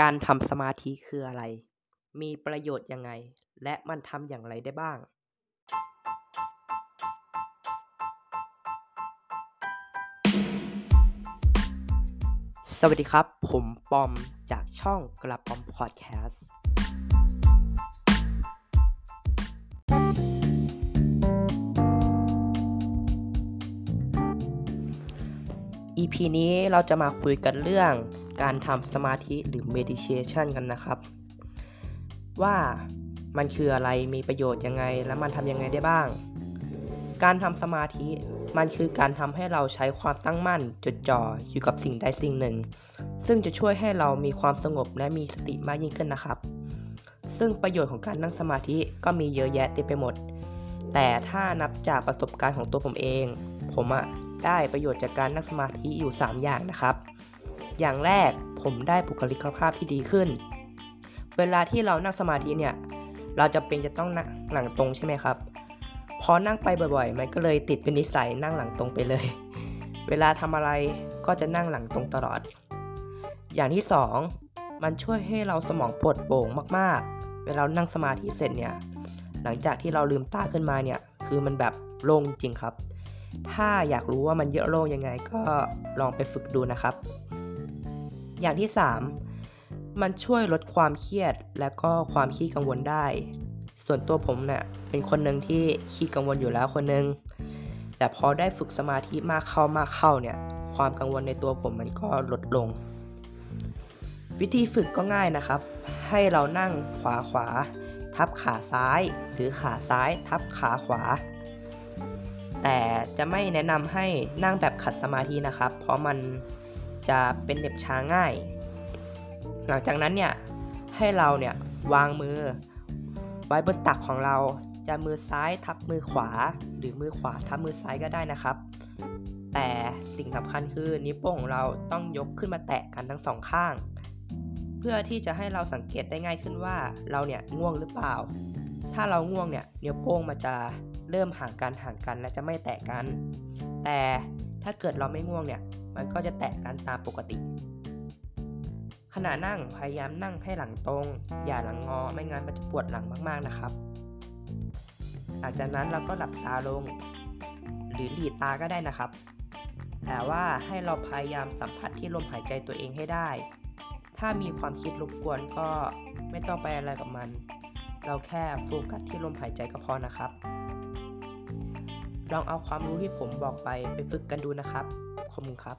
การทำสมาธิคืออะไร มีประโยชน์ยังไง และมันทำอย่างไรได้บ้าง สวัสดีครับ ผมปอมจากช่องกระปอมพอดแคสต์ EP นี้เราจะมาคุยกันเรื่องการทำสมาธิหรือ meditation กันนะครับ ว่ามันคืออะไรมีประโยชน์ยังไง และมันทำยังไงได้บ้าง การทำสมาธิมันคือการทำให้เราใช้ความตั้งมั่น จดจ่ออยู่กับสิ่งใดสิ่งหนึ่ง ซึ่งจะช่วยให้เรามีความสงบและมีสติมากยิ่งขึ้นนะครับ ซึ่งประโยชน์ของการนั่งสมาธิก็มีเยอะแยะเต็มไปหมด แต่ถ้านับจากประสบการณ์ของตัวผมเอง ผมอะ ได้ประโยชน์จากการนั่งสมาธิอยู่ 3 อย่างนะครับ อย่างแรกผมได้บุคลิกภาพที่ดีขึ้น เวลาที่เรานั่งสมาธิเนี่ย เราจะเป็นจะต้องนั่งหลังตรงใช่ไหมครับ พอนั่งไปบ่อยๆ มันก็เลยติดเป็นนิสัยนั่งหลังตรงไปเลย เวลาทำอะไรก็จะนั่งหลังตรงตลอด อย่างที่ 2 มันช่วยให้เราสมองปลดโปร่งมากๆ เวลานั่งสมาธิเสร็จเนี่ย หลังจากที่เราลืมตาขึ้นมาเนี่ย คือมันแบบโล่งจริงครับ ถ้าอยากรู้ว่ามันเยอะโล่งยังไงก็ลองไปฝึกดูนะครับ อย่างที่ 3 มันช่วยลดความเครียดและก็ความขี้กังวลได้ ส่วนตัวผมเนี่ยเป็นคนหนึ่งที่ขี้กังวลอยู่แล้วคนหนึ่งแต่พอได้ฝึกสมาธิมากเข้ามากเข้าเนี่ยความกังวลในตัวผมมันก็ลดลง วิธีฝึกก็ง่ายนะครับ ให้เรานั่งขวาขวาทับขาซ้าย หรือขาซ้าย ทับขาขวา แต่จะไม่แนะนำให้นั่งแบบขัดสมาธินะครับ เพราะมันจะเป็นเหน็บชาง่าย หลังจากนั้นเนี่ยให้เราเนี่ยวางมือไว้บนตักของเราจะมือซ้ายทับมือขวา หรือมือขวาทับมือซ้ายก็ได้นะครับ แต่สิ่งสำคัญคือนิ้วโป้งของเราต้องยกขึ้นมาแตะกันทั้งสองข้าง เพื่อที่จะให้เราสังเกตได้ง่ายขึ้นว่าเราเนี่ยง่วงหรือเปล่า ถ้าเราง่วงเนี่ยนิ้วโป้งมันจะเริ่มห่างกันห่างกันและจะไม่แตะกัน แต่ถ้าเกิดเราไม่ง่วงเนี่ย มันก็จะแตะกันตามปกติ ขณะนั่งพยายามนั่งให้หลังตรง อย่าหลังงอไม่งั้นมันจะปวดหลังมากๆนะครับ หลังจากนั้นเราก็หลับตาลง หรือหลีตาก็ได้นะครับ แต่ว่าให้เราพยายามสัมผัสที่ลมหายใจตัวเองให้ได้ ถ้ามีความคิดรบกวนก็ไม่ต้องไปอะไรกับมัน เราแค่โฟกัสที่ลมหายใจก็พอนะครับ ลองเอาความรู้ที่ผมบอกไปไปฝึกกันดูนะครับ ขอบคุณครับ